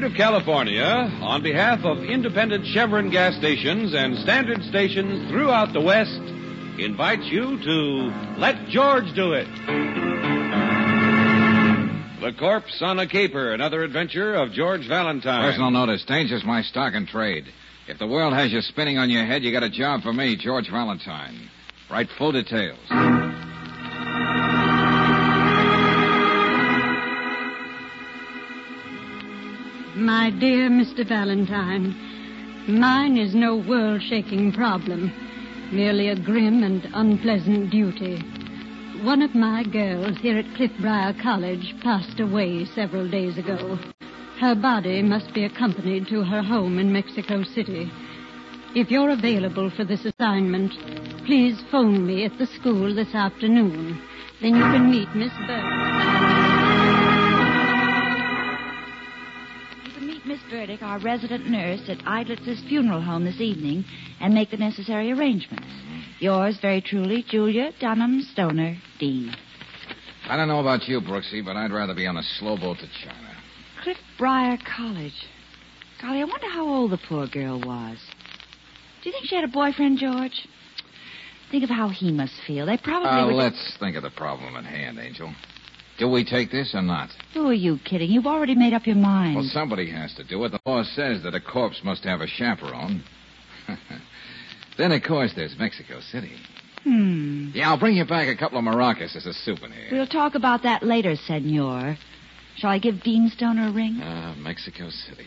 District of California, on behalf of independent Chevron gas stations and standard stations throughout the West, invites you to Let George Do It. The Corpse on a Caper, another adventure of George Valentine. Personal notice. Danger's my stock and trade. If the world has you spinning on your head, you got a job for me, George Valentine. Write full details. My dear Mr. Valentine, mine is no world shaking problem, merely a grim and unpleasant duty. One of my girls here at Cliffbriar College passed away several days ago. Her body must be accompanied to her home in Mexico City. If you're available for this assignment, please phone me at the school this afternoon. Then you can meet Miss Burke. Miss Burdick, our resident nurse, at Idlitz's funeral home this evening and make the necessary arrangements. Yours very truly, Julia Dunham Stoner, Dean. I don't know about you, Brooksy, but I'd rather be on a slow boat to China. Cliff Briar College. Golly, I wonder how old the poor girl was. Do you think she had a boyfriend, George? Think of how he must feel. They probably Uh, were. let's think of the problem at hand, Angel. Do we take this or not? Who are you kidding? You've already made up your mind. Well, somebody has to do it. The law says that a corpse must have a chaperone. then, of course, there's Mexico City. Hmm. Yeah, I'll bring you back a couple of maracas as a souvenir. We'll talk about that later, Senor. Shall I give Dean Stoner a ring? Ah, Mexico City.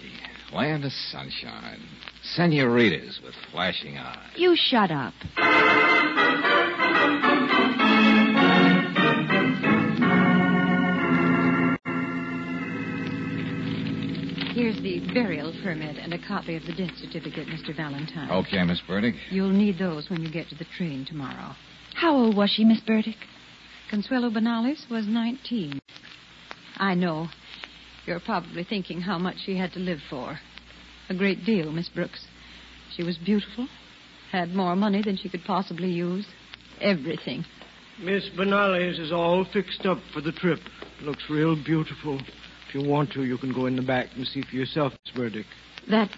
Land of sunshine. Senoritas with flashing eyes. You shut up. The burial permit and a copy of the death certificate, Mr. Valentine. Okay, Miss Burdick. You'll need those when you get to the train tomorrow. How old was she, Miss Burdick? Consuelo Banales was 19. I know. You're probably thinking how much she had to live for. A great deal, Miss Brooks. She was beautiful, had more money than she could possibly use. Everything. Miss Benales is all fixed up for the trip. Looks real beautiful. If you want to, you can go in the back and see for yourself, Miss Burdick. That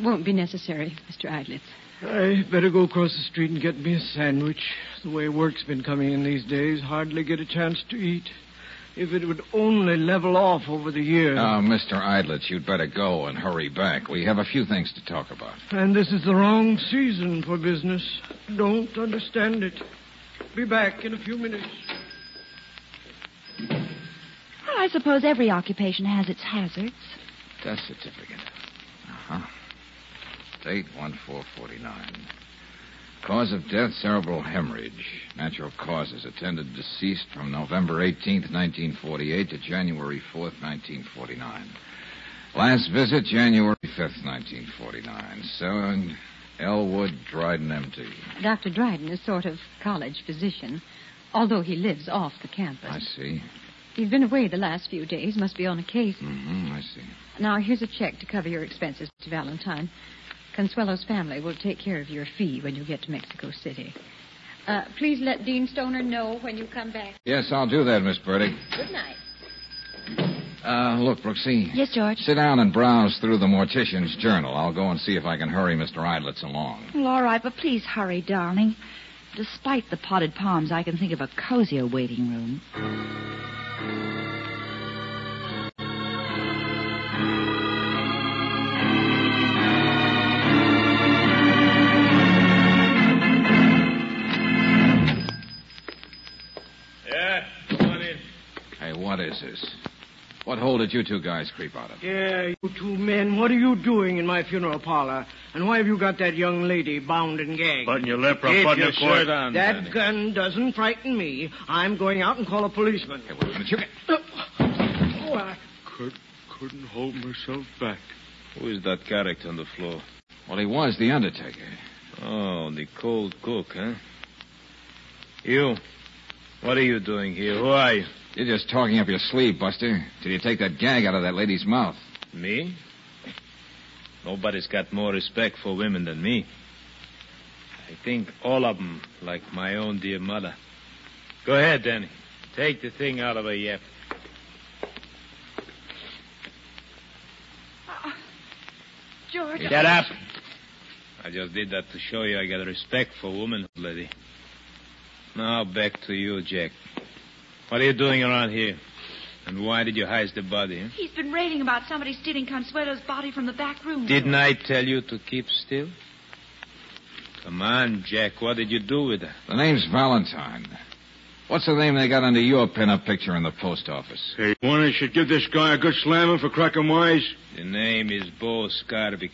won't be necessary, Mr. Idlitz. I better go across the street and get me a sandwich. The way work's been coming in these days, hardly get a chance to eat. If it would only level off over the years. Oh, Mr. Idlitz, you'd better go and hurry back. We have a few things to talk about. And this is the wrong season for business. Don't understand it. Be back in a few minutes. Well, I suppose every occupation has its hazards. Death certificate. Uh-huh. Date 1449. Cause of death, cerebral hemorrhage. Natural causes. Attended deceased from November 18th, 1948 to January 4th, 1949. Last visit, January 5th, 1949. So, Elwood Dryden, M.D. Dr. Dryden is sort of college physician, although he lives off the campus. I see. He's been away the last few days, must be on a case. Mm-hmm, I see. Now, here's a check to cover your expenses, Mr. Valentine. Consuelo's family will take care of your fee when you get to Mexico City. Uh, please let Dean Stoner know when you come back. Yes, I'll do that, Miss Burdick. Good night. Uh, look, Brooksy. Yes, George. Sit down and browse through the mortician's journal. I'll go and see if I can hurry Mr. Idlitz along. Well, all right, but please hurry, darling. Despite the potted palms, I can think of a cozier waiting room. Hey, this? What hole did you two guys creep out of? Yeah, you two men, what are you doing in my funeral parlor? And why have you got that young lady bound and gagged? Button your lip or button your your court. on, That gun doesn't frighten me. I'm going out and call a policeman. Hey, wait a minute. You get... Oh, oh, I... Could, couldn't hold myself back. Who is that character on the floor? Well, he was the Undertaker. Oh, the cold cook, huh? You. What are you doing here? Who are you? You're just talking up your sleeve, Buster, till you take that gag out of that lady's mouth. Me? Nobody's got more respect for women than me. I think all of them like my own dear mother. Go ahead, Danny. Take the thing out of her yap. Ah, Get up. I just did that to show you I got respect for womanhood, lady. Now back to you, Jack. What are you doing around here? And why did you hide the body? Huh? He's been raving about somebody stealing Consuelo's body from the back room. Didn't I tell you to keep still? Come on, Jack. What did you do with her? The name's Valentine. What's the name they got under your pin-up picture in the post office? Hey, one I should give this guy a good slamming for cracking wise. The name is Bo Scarbick.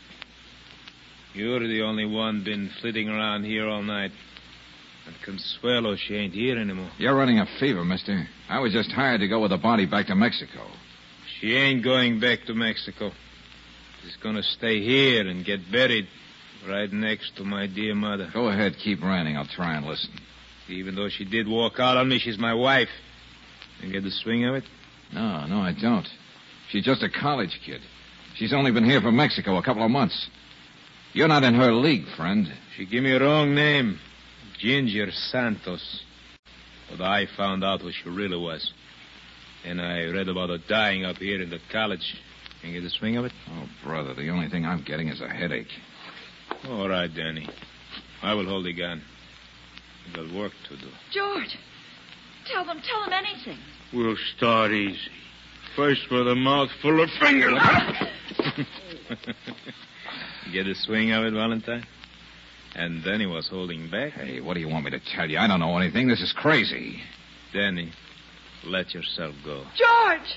You're the only one been flitting around here all night. And Consuelo, she ain't here anymore. You're running a fever, mister. I was just hired to go with the body back to Mexico. She ain't going back to Mexico. She's gonna stay here and get buried right next to my dear mother. Go ahead, keep ranting. I'll try and listen. Even though she did walk out on me, she's my wife. You get the swing of it? No, no, I don't. She's just a college kid. She's only been here from Mexico a couple of months. You're not in her league, friend. She gave me a wrong name. Ginger Santos. But I found out who she really was. And I read about her dying up here in the college. Can you get the swing of it? Oh, brother, the only thing I'm getting is a headache. All right, Danny. I will hold the gun. I've got work to do. George, tell them, tell them anything. We'll start easy. First with a mouthful of fingers. Get the swing of it, Valentine? And then he was holding back. Hey, what do you want me to tell you? I don't know anything. This is crazy. Danny, let yourself go. George!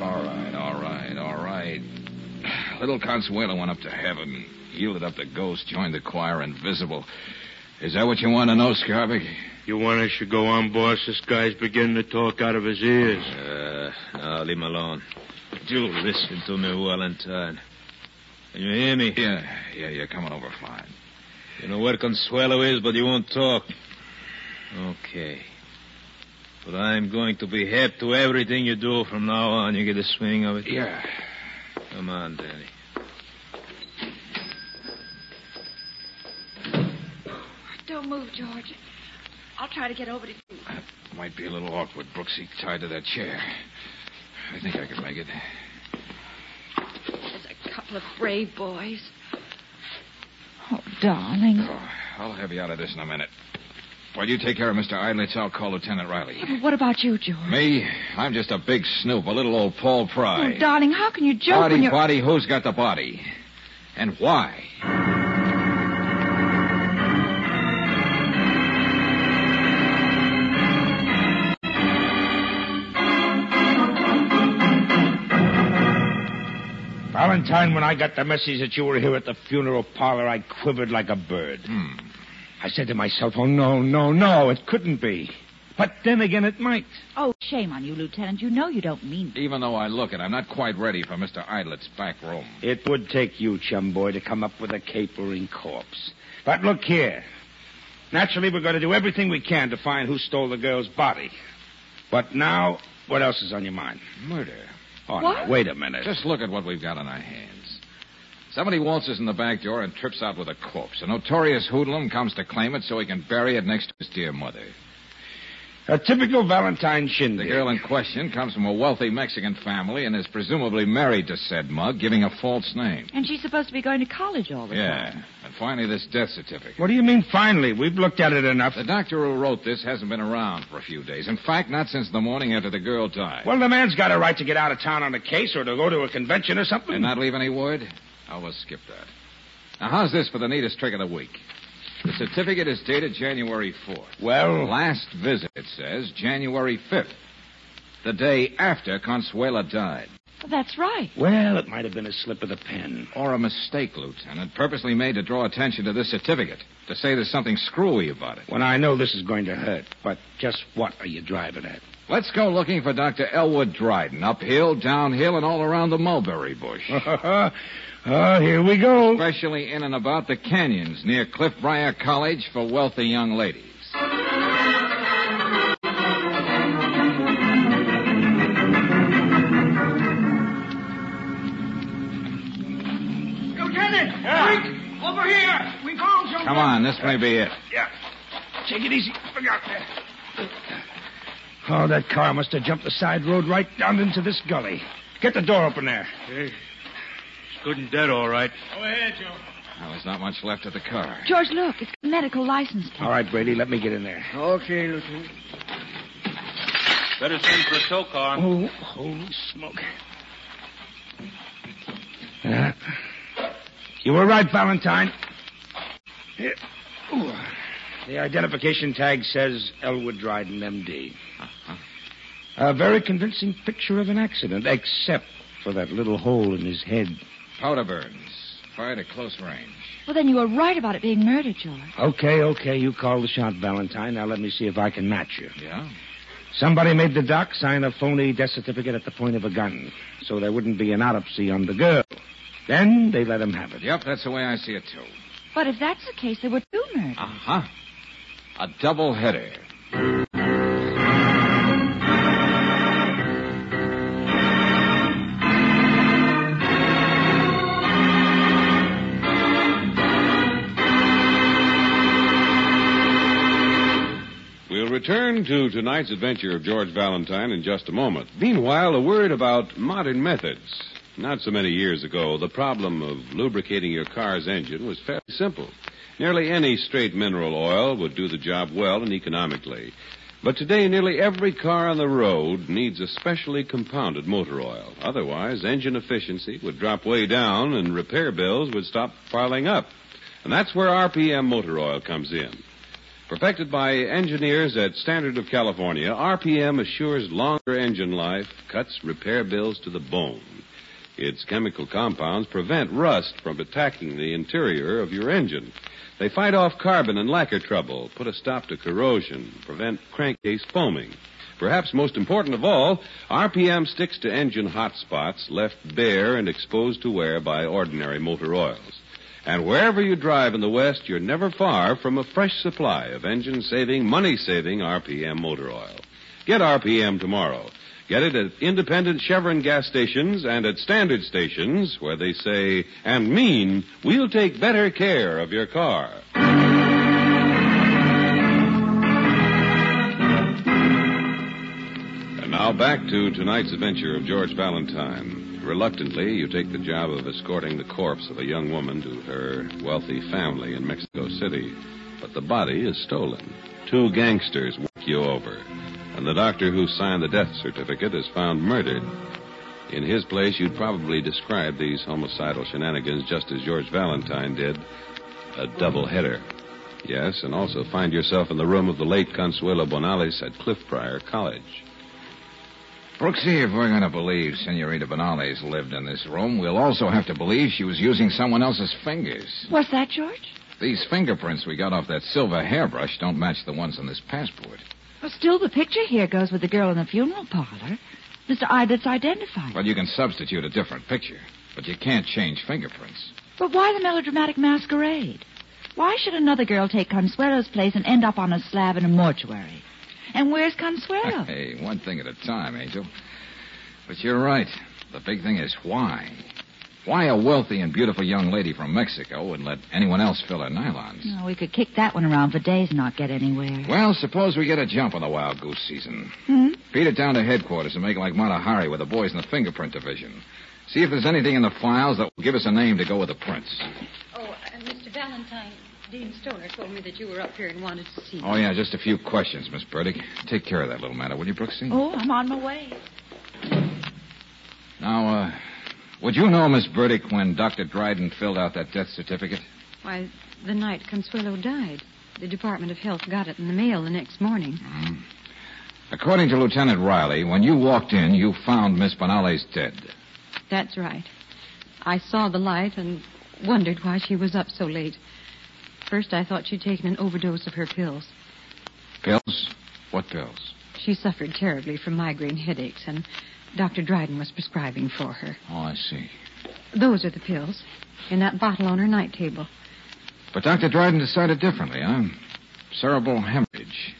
All right, all right, all right. Little Consuelo went up to heaven, yielded up the ghost, joined the choir invisible. Is that what you want to know, Scarbick? You want us to go on, boss? This guy's beginning to talk out of his ears. Uh, now leave him alone. Do listen to me, Valentine. Can you hear me? Yeah, yeah, you're coming over fine. You know where Consuelo is, but you won't talk. Okay. But I'm going to be hip to everything you do from now on. You get the swing of it? Yeah. Come on, Danny. Don't move, George. I'll try to get over to you. Might be a little awkward, Brooksy, tied to that chair. I think I can make it. There's a couple of brave boys. Oh, darling. Oh, I'll have you out of this in a minute. While you take care of Mr. Idlitz, I'll call Lieutenant Riley. Yeah, but what about you, George? Me? I'm just a big snoop, a little old Paul Pry. Oh, darling, how can you joke body, when you're... body, who's got the body? And why? Valentine, when I got the message that you were here at the funeral parlor, I quivered like a bird. Hmm. I said to myself, oh, no, no, no, it couldn't be. But then again, it might. Oh, shame on you, Lieutenant. You know you don't mean it. Even though I look it, I'm not quite ready for Mr. Idlitz's back room. It would take you, chum boy, to come up with a capering corpse. But look here. Naturally, we're going to do everything we can to find who stole the girl's body. But now, what else is on your mind? Murder. Oh, What? now, wait a minute. Just look at what we've got on our hands. Somebody waltzes in the back door and trips out with a corpse. A notorious hoodlum comes to claim it so he can bury it next to his dear mother. A typical Valentine The shindig. girl in question comes from a wealthy Mexican family and is presumably married to said mug, giving a false name. And she's supposed to be going to college all the Yeah. time. And finally, this death certificate. What do you mean, finally? We've looked at it enough. The doctor who wrote this hasn't been around for a few days. In fact, not since the morning after the girl died. Well, the man's got a right to get out of town on a case or to go to a convention or something. And not leave any word? Oh, we'll skip that. Now, how's this for the neatest trick of the week? The certificate is dated January 4th. Well, Last visit, it says, January 5th. The day after Consuela died. Well, that's right. well, it might have been a slip of the pen. Or a mistake, Lieutenant, purposely made to draw attention to this certificate. To say there's something screwy about it. When I know this is going to hurt, but just what are you driving at? Let's go looking for Dr. Elwood Dryden. Uphill, downhill, and all around the mulberry bush. oh, here we go. Especially in and about the canyons near Cliff Briar College for wealthy young ladies. Lieutenant! Quick! Over here! We found something. Come on, this may be it. Yeah. Take it easy. Look out there. Oh, that car must have jumped the side road right down into this gully. Get the door open there. Hey, it's good and dead, all right. Go ahead, Joe. Well, there's not much left of the car. George, look. It's a medical license plate. All right, Brady, let me get in there. Okay, Lieutenant. Better send for a tow car. Oh, holy smoke. Uh, you were right, Valentine. Here. Ooh. The identification tag says Elwood Dryden, M.D. A very convincing picture of an accident, except for that little hole in his head. Powder burns. Fired at close range. Well, then you were right about it being murder, George. Okay, okay, you call the shot, Valentine. Now let me see if I can match you. Yeah? Somebody made the doc sign a phony death certificate at the point of a gun, so there wouldn't be an autopsy on the girl. Then they let him have it. Yep, that's the way I see it, too. But if that's the case, there were two murders. Uh-huh. A double header. We'll return to tonight's adventure of George Valentine in just a moment. Meanwhile, a word about modern methods. Not so many years ago, the problem of lubricating your car's engine was fairly simple. Nearly any straight mineral oil would do the job well and economically. But today, nearly every car on the road needs a specially compounded motor oil. Otherwise, engine efficiency would drop way down and repair bills would stop piling up. And that's where RPM motor oil comes in. Perfected by engineers at Standard of California, RPM assures longer engine life, cuts repair bills to the bone. Its chemical compounds prevent rust from attacking the interior of your engine. They fight off carbon and lacquer trouble, put a stop to corrosion, prevent crankcase foaming. Perhaps most important of all, RPM sticks to engine hot spots left bare and exposed to wear by ordinary motor oils. And wherever you drive in the West, you're never far from a fresh supply of engine saving, money saving RPM motor oil. Get RPM tomorrow. Get it at independent Chevron gas stations and at standard stations where they say and mean we'll take better care of your car. And now back to tonight's adventure of George Valentine. Reluctantly, you take the job of escorting the corpse of a young woman to her wealthy family in Mexico City. But the body is stolen. Two gangsters work you over. And the doctor who signed the death certificate is found murdered. In his place, you'd probably describe these homicidal shenanigans just as George Valentine did a double header. Yes, and also find yourself in the room of the late Consuelo Bonales at Cliff Briar College. Brooksy, if we're going to believe Senorita Bonales lived in this room, we'll also have to believe she was using someone else's fingers. What's that, George? These fingerprints we got off that silver hairbrush don't match the ones on this passport. Well, still, the picture here goes with the girl in the funeral parlor. Mr. Idlitz identified. Well, you can substitute a different picture, but you can't change fingerprints. But why the melodramatic masquerade? Why should another girl take Consuelo's place and end up on a slab in a mortuary? And where's Consuelo? Hey, one thing at a time, Angel. But you're right. The big thing is why. Why a wealthy and beautiful young lady from Mexico wouldn't let anyone else fill her nylons? Oh, we could kick that one around for days and not get anywhere. Well, suppose we get a jump on the wild goose season. Hmm? Feed it down to headquarters and make it like Mata Hari with the boys in the fingerprint division. See if there's anything in the files that will give us a name to go with the prints. Oh, and Mr. Valentine, Dean Stoner told me that you were up here and wanted to see me. Oh, yeah, just a few questions, Miss Burdick. Take care of that little matter, will you, Brooksy? Oh, I'm on my way. Now, uh, would you know, Miss Burdick, when Dr. Dryden filled out that death certificate? Why, the night Consuelo died. The Department of Health got it in the mail the next morning. Hmm. According to Lieutenant Riley, when you walked in, you found Miss Bonales dead. That's right. I saw the light and wondered why she was up so late. First, I thought she'd taken an overdose of her pills. Pills? What pills? She suffered terribly from migraine headaches, and Dr. Dryden was prescribing for her. Oh, I see. Those are the pills in that bottle on her night table. But Dr. Dryden decided differently, huh? Cerebral hemorrhage.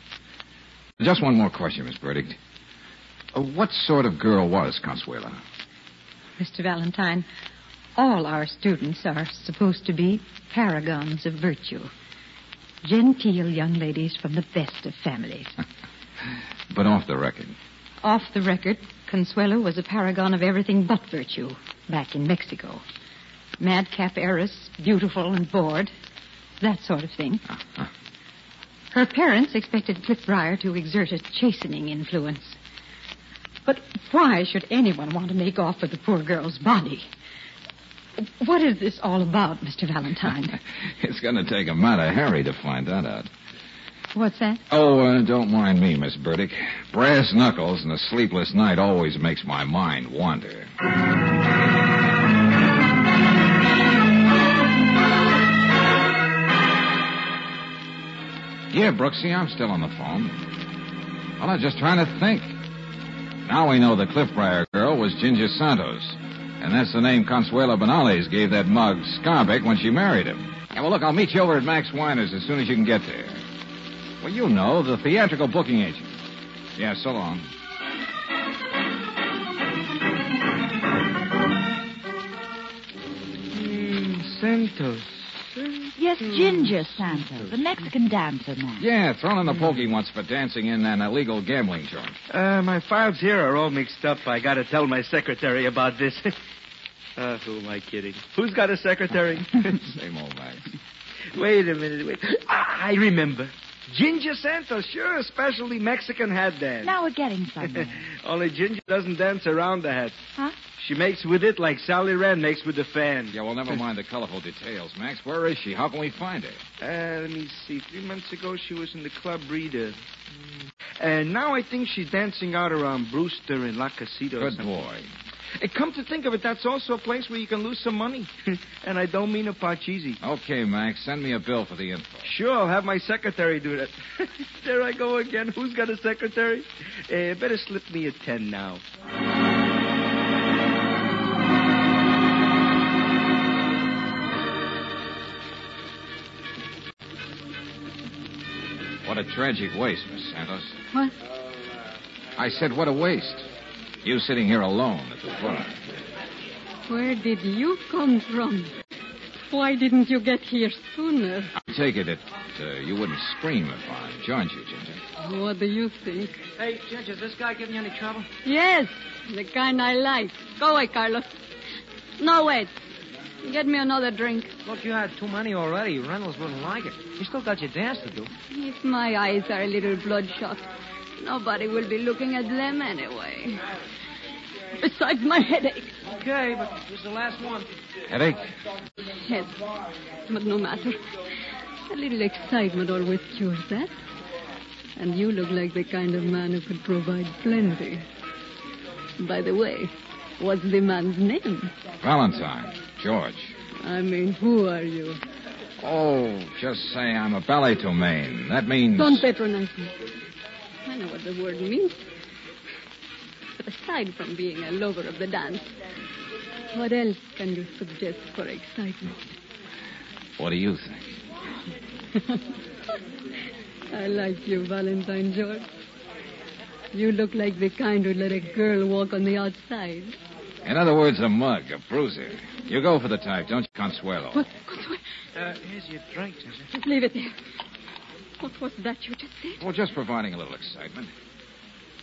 Just one more question, Miss Burdick. Uh, what sort of girl was Consuela? Mr. Valentine, all our students are supposed to be paragons of virtue. Genteel young ladies from the best of families. but off the record. Off the record, Consuelo was a paragon of everything but virtue back in Mexico. Madcap heiress, beautiful and bored, that sort of thing. Her parents expected Cliff to exert a chastening influence. But why should anyone want to make off with the poor girl's body? What is this all about, Mr. Valentine? it's going to take a Mata Hari to find that out. What's that? Oh, uh, don't mind me, Miss Burdick. Brass knuckles and a sleepless night always makes my mind wander. Yeah, Brooksy, I'm still on the phone. Well, I'm just trying to think. Now we know the Cliffbriar girl was Ginger Santos. And that's the name Consuelo Benales gave that mug Scarbick when she married him. Yeah, well, look, I'll meet you over at Max Weiner's as soon as you can get there. Well, you know, the theatrical booking agent. Yeah, so long. Mm, Santos. Yes, Ginger Santos, the Mexican dancer man. Yeah, thrown in the pokey once for dancing in an illegal gambling joint. Uh, my files here are all mixed up. I gotta tell my secretary about this. uh, who am I kidding? Who's got a secretary? Same old Max. wait a minute, wait. Ah, I remember. Ginger Santos, sure, a specialty Mexican hat dance. Now we're getting somewhere. Only Ginger doesn't dance around the hat. Huh? She makes with it like Sally Rand makes with the fan. Yeah, well, never mind the colorful details, Max. Where is she? How can we find her? Uh, let me see. Three months ago, she was in the Club Reader. Mm. And now I think she's dancing out around Brewster and La Casita. or Good boy. Come to think of it, that's also a place where you can lose some money. and I don't mean a parcheesi. Okay, Max, send me a bill for the info. Sure, I'll have my secretary do that. there I go again. Who's got a secretary? Uh, better slip me a ten now. What a tragic waste, Miss Santos. What? I said, what a waste. You sitting here alone at the bar. Where did you come from? Why didn't you get here sooner? I take it that uh, you wouldn't scream if I joined you, Ginger. What do you think? Hey, Ginger, is this guy giving you any trouble? Yes, the kind I like. Go away, Carlos. No, wait. Get me another drink. Look, you had too many already. Reynolds wouldn't like it. You still got your dance to do. If my eyes are a little bloodshot, nobody will be looking at them anyway. Besides my headache. Okay, but this is the last one. Headache? Yes, but no matter. A little excitement always cures that. And you look like the kind of man who could provide plenty. By the way, what's the man's name? Valentine. George. I mean, who are you? Oh, just say I'm a balletomane. That means. Don't patronize me. I know what the word means. But aside from being a lover of the dance, what else can you suggest for excitement? What do you think? I like you, Valentine George. You look like the kind who'd let a girl walk on the outside. In other words, a mug, a bruiser. You go for the type, don't you, Consuelo? What? Uh, here's your drink, Ginger. Just leave it there. What was that you just said? Well, just providing a little excitement.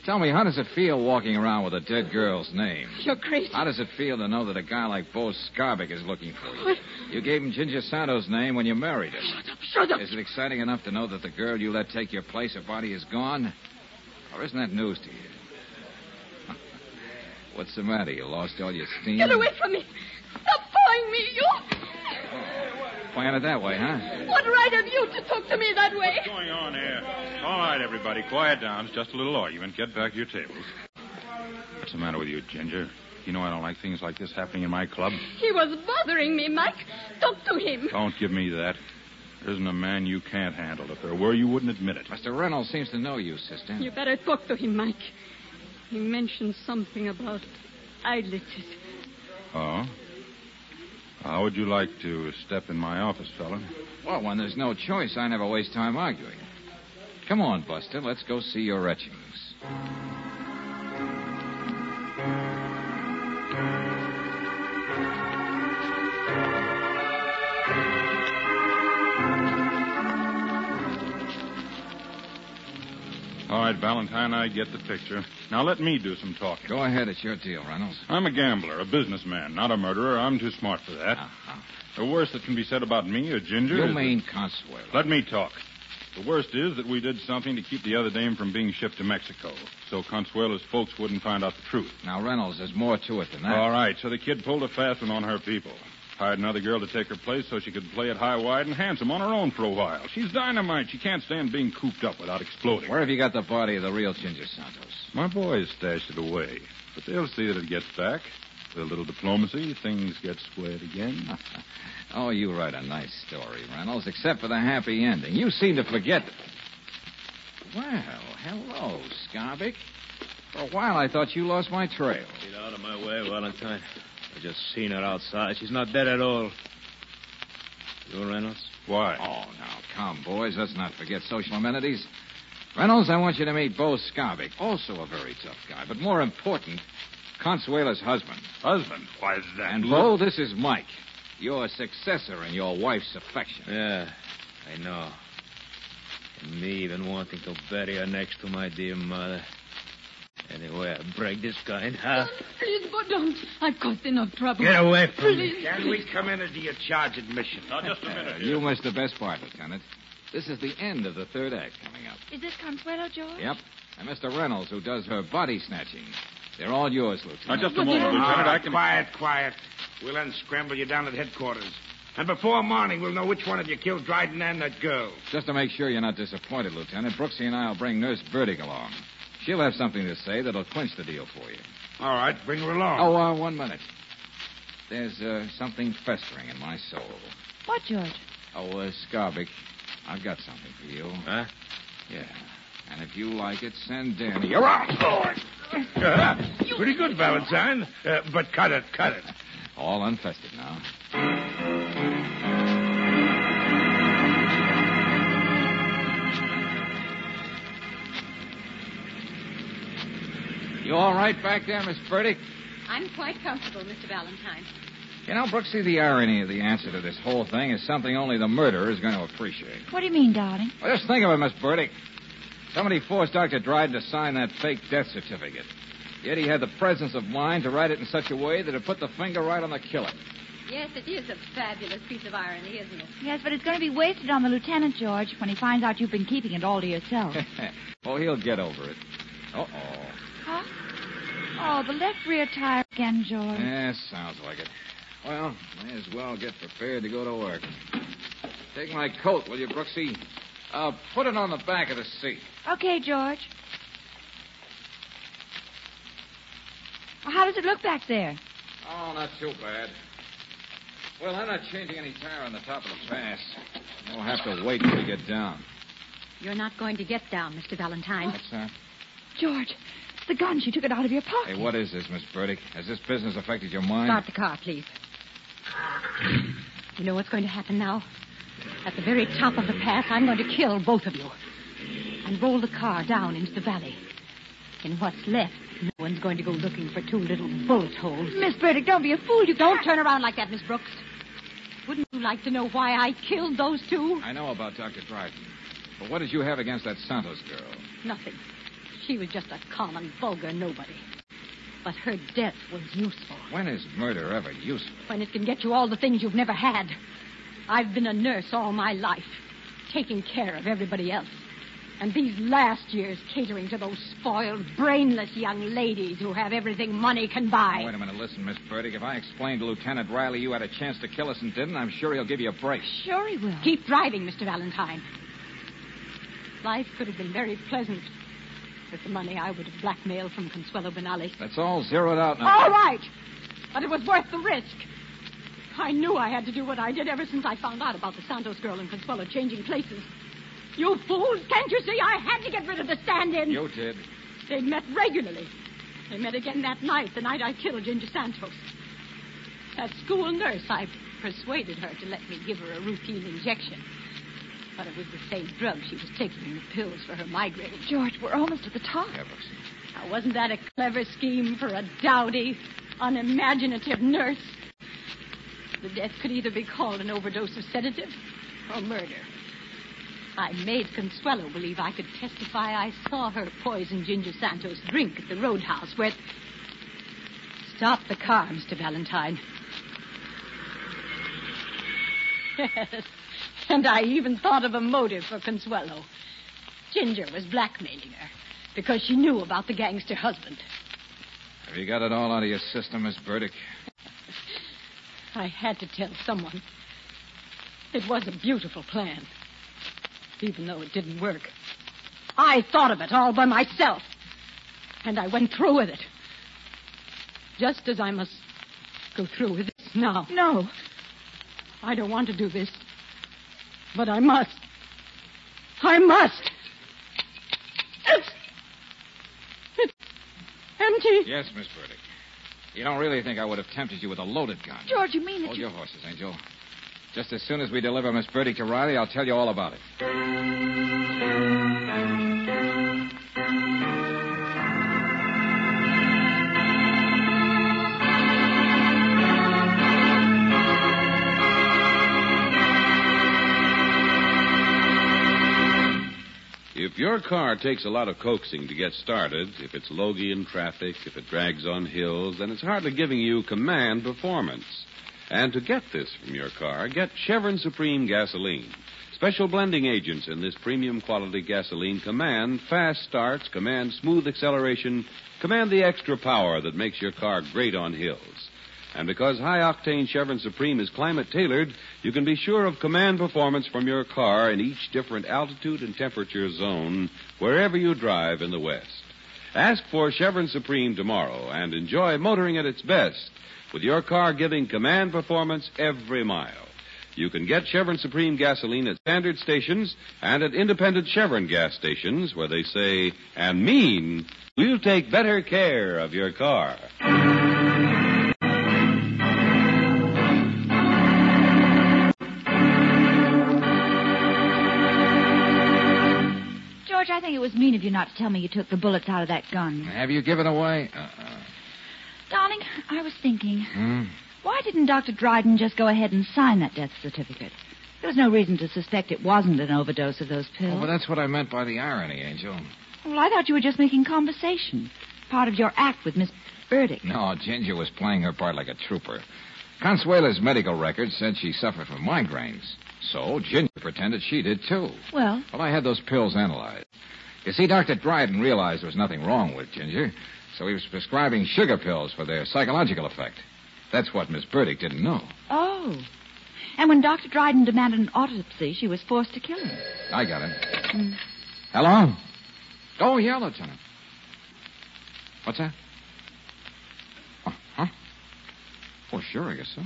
Tell me, how does it feel walking around with a dead girl's name? You're crazy. How does it feel to know that a guy like Bo Scarbick is looking for you? What? You gave him Ginger Santos' name when you married him. Shut up, shut up. Is it exciting enough to know that the girl you let take your place, her body is gone? Or isn't that news to you? What's the matter? You lost all your steam? Get away from me. Stop following me, you. Playing it that way, huh? What right have you to talk to me that way? What's going on here? All right, everybody, quiet down. It's just a little argument. Get back to your tables. What's the matter with you, Ginger? You know I don't like things like this happening in my club. He was bothering me, Mike. Talk to him. Don't give me that. There isn't a man you can't handle. If there were, you wouldn't admit it. Mr. Reynolds seems to know you, sister. You better talk to him, Mike. He mentioned something about Idlitz. Oh? How would you like to step in my office, fella? Well, when there's no choice, I never waste time arguing. Come on, Buster. Let's go see your etchings. All right, Valentine, I get the picture. Now let me do some talking. Go ahead. It's your deal, Reynolds. I'm a gambler, a businessman, not a murderer. I'm too smart for that. Uh-huh. The worst that can be said about me or Ginger You is that- mean Consuelo. Let me talk. The worst is that we did something to keep the other dame from being shipped to Mexico, so Consuelo's folks wouldn't find out the truth. Now, Reynolds, there's more to it than that. All right, so the kid pulled a fast one on her people. Hired another girl to take her place so she could play it high, wide, and handsome on her own for a while. She's dynamite. She can't stand being cooped up without exploding. Where have you got the body of the real Ginger Santos? My boys stashed it away, but they'll see that it gets back. With a little diplomacy, things get squared again. Oh, you write a nice story, Reynolds, except for the happy ending. You seem to forget. Well, hello, Scarbick. For a while, I thought you lost my trail. Get out of my way, Valentine. I just seen her outside. She's not dead at all. You, Reynolds? Why? Oh, now, come, boys. Let's not forget social amenities. Reynolds, I want you to meet Bo Scarbick, also a very tough guy, but more important, Consuela's husband. Husband? Why is that? And, Bo, this is Mike, your successor in your wife's affection. Yeah, I know. And me even wanting to bury her next to my dear mother. Anyway, I break this guy in half. Please, but don't. I've caused enough trouble. Get away from me. Please. Can we come in into your charge admission? Now, just a minute. Uh, you missed the best part, Lieutenant. This is the end of the third act coming up. Is this Consuelo, George? Yep. And Mr. Reynolds, who does her body snatching. They're all yours, Now, Lieutenant. just a moment, Lieutenant. I can. Quiet, quiet. We'll unscramble you down at headquarters. And before morning, we'll know which one of you killed Dryden and that girl. Just to make sure you're not disappointed, Lieutenant, Brooksy and I'll bring Nurse Burdick along. She'll have something to say that'll clinch the deal for you. All right, bring her along. Oh, uh, one minute. There's uh, something festering in my soul. What, George? Oh, uh, Scarbick, I've got something for you. Huh? Yeah. And if you like it, send Danny. You're out! Uh, pretty good, Valentine. Uh, but cut it, cut it. All unfested now. You all right back there, Miss Burdick? I'm quite comfortable, Mr. Valentine. You know, Brooksy, the irony of the answer to this whole thing is something only the murderer is going to appreciate. What do you mean, darling? Well, just think of it, Miss Burdick. Somebody forced Dr. Dryden to sign that fake death certificate. Yet he had the presence of mind to write it in such a way that it put the finger right on the killer. Yes, it is a fabulous piece of irony, isn't it? Yes, but it's going to be wasted on the lieutenant, George, when he finds out you've been keeping it all to yourself. oh, he'll get over it. Uh-oh. huh? Oh, the left rear tire again, George. Yeah, sounds like it. Well, may as well get prepared to go to work. Take my coat, will you, Brooksy? Uh, put it on the back of the seat. Okay, George. Well, how does it look back there? Oh, not too bad. Well, I'm not changing any tire on the top of the pass. We'll have to wait till we get down. You're not going to get down, Mr. Valentine. What's that? George, it's the gun. She took it out of your pocket. Hey, what is this, Miss Burdick? Has this business affected your mind? Start the car, please. You know what's going to happen now? At the very top of the path, I'm going to kill both of you. And roll the car down into the valley. In what's left, no one's going to go looking for two little bullet holes. Miss Burdick, don't be a fool. You Don't can't- turn around like that, Miss Brooks. Wouldn't you like to know why I killed those two? I know about Dr. Dryden. But what did you have against that Santos girl? Nothing. She was just a common, vulgar nobody. But her death was useful. When is murder ever useful? When it can get you all the things you've never had. I've been a nurse all my life, taking care of everybody else. And these last years catering to those spoiled, brainless young ladies who have everything money can buy. Wait a minute. Listen, Miss Burdick. If I explained to Lieutenant Riley you had a chance to kill us and didn't, I'm sure he'll give you a break. Sure he will. Keep driving, Mr. Valentine. Life could have been very pleasant with the money I would have blackmailed from Consuelo Benali. That's all zeroed out now. All right. But it was worth the risk. I knew I had to do what I did ever since I found out about the Santos girl and Consuelo changing places. You fools, can't you see? I had to get rid of the stand-in. You did. They met regularly. They met again that night, the night I killed Ginger Santos. That school nurse, I persuaded her to let me give her a routine injection. But it was the same drug she was taking in the pills for her migraine. George, we're almost at the top. Yeah, Brooksy. Now, wasn't that a clever scheme for a dowdy, unimaginative nurse? The death could either be called an overdose of sedative or murder. I made Consuelo believe I could testify I saw her poison Ginger Santos drink at the roadhouse where. Stop the car, Mr. Valentine. Yes. And I even thought of a motive for Consuelo. Ginger was blackmailing her because she knew about the gangster husband. Have you got it all out of your system, Miss Burdick? I had to tell someone. It was a beautiful plan, even though it didn't work. I thought of it all by myself, and I went through with it. Just as I must go through with this now. No. I don't want to do this, but I must. I must. It's, it's empty. Yes, Miss Burdick. You don't really think I would have tempted you with a loaded gun? George, you mean that Hold you... your horses, Angel. Just as soon as we deliver Miss Burdick to Riley, I'll tell you all about it. Your car takes a lot of coaxing to get started, if it's logy in traffic, if it drags on hills, then it's hardly giving you command performance. And to get this from your car, get Chevron Supreme gasoline. Special blending agents in this premium quality gasoline command fast starts, command smooth acceleration, command the extra power that makes your car great on hills. And because high octane Chevron Supreme is climate tailored, you can be sure of command performance from your car in each different altitude and temperature zone wherever you drive in the West. Ask for Chevron Supreme tomorrow and enjoy motoring at its best with your car giving command performance every mile. You can get Chevron Supreme gasoline at standard stations and at independent Chevron gas stations where they say and mean, we'll take better care of your car. Mean of you not to tell me you took the bullets out of that gun. Have you given away? Uh-uh. Darling, I was thinking, Hmm? why didn't Dr. Dryden just go ahead and sign that death certificate? There was no reason to suspect it wasn't an overdose of those pills. Oh, well, that's what I meant by the irony, Angel. Well, I thought you were just making conversation. Part of your act with Miss Burdick. No, Ginger was playing her part like a trooper. Consuela's medical records said she suffered from migraines. So Ginger pretended she did, too. Well, Well, I had those pills analyzed. You see, Dr. Dryden realized there was nothing wrong with Ginger, so he was prescribing sugar pills for their psychological effect. That's what Miss Burdick didn't know. oh. And when Dr. Dryden demanded an autopsy, she was forced to kill him. I got it. Hmm. Hello? Oh, yeah, Lieutenant. What's that? Oh, huh? Oh, sure, I guess so.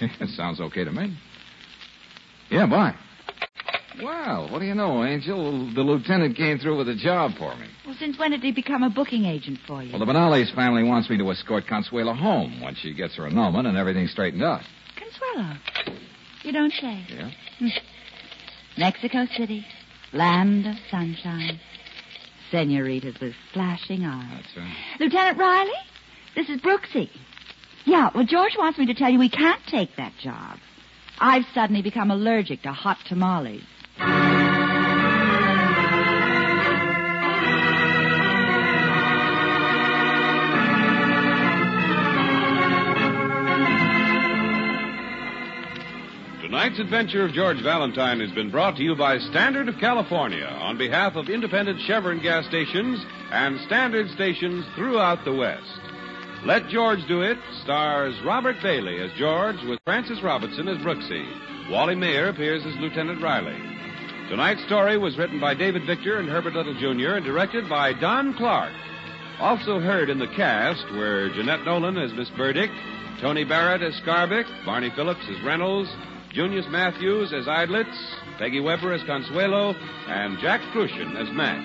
it sounds okay to me. Yeah, bye. Well, what do you know, Angel? The lieutenant came through with a job for me. Well, since when did he become a booking agent for you? Well, the Benales family wants me to escort Consuela home once she gets her annulment and everything's straightened out. Consuelo. You don't say. Yeah? Hmm. Mexico City, land of sunshine. Senoritas with flashing eyes. That's right. Lieutenant Riley, this is Brooksy. Yeah, well, George wants me to tell you we can't take that job. I've suddenly become allergic to hot tamales. Tonight's adventure of George Valentine has been brought to you by Standard of California on behalf of independent Chevron gas stations and standard stations throughout the West. Let George Do It stars Robert Bailey as George with Frances Robinson as Brooksy. Wally Maher appears as Lieutenant Riley. Tonight's story was written by David Victor and Herbert Little Jr. and directed by Don Clark. Also heard in the cast were Jeanette Nolan as Miss Burdick, Tony Barrett as Scarbick, Barney Phillips as Reynolds, Junius Matthews as Idlitz, Peggy Weber as Consuelo, and Jack Kruschen as Max.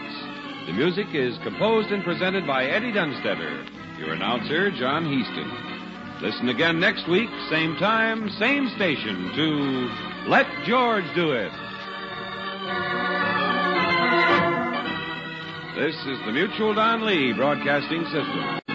The music is composed and presented by Eddie Dunstedter. Your announcer, John Heistand. Listen again next week, same time, same station, to Let George Do It. This is the Mutual Don Lee Broadcasting System.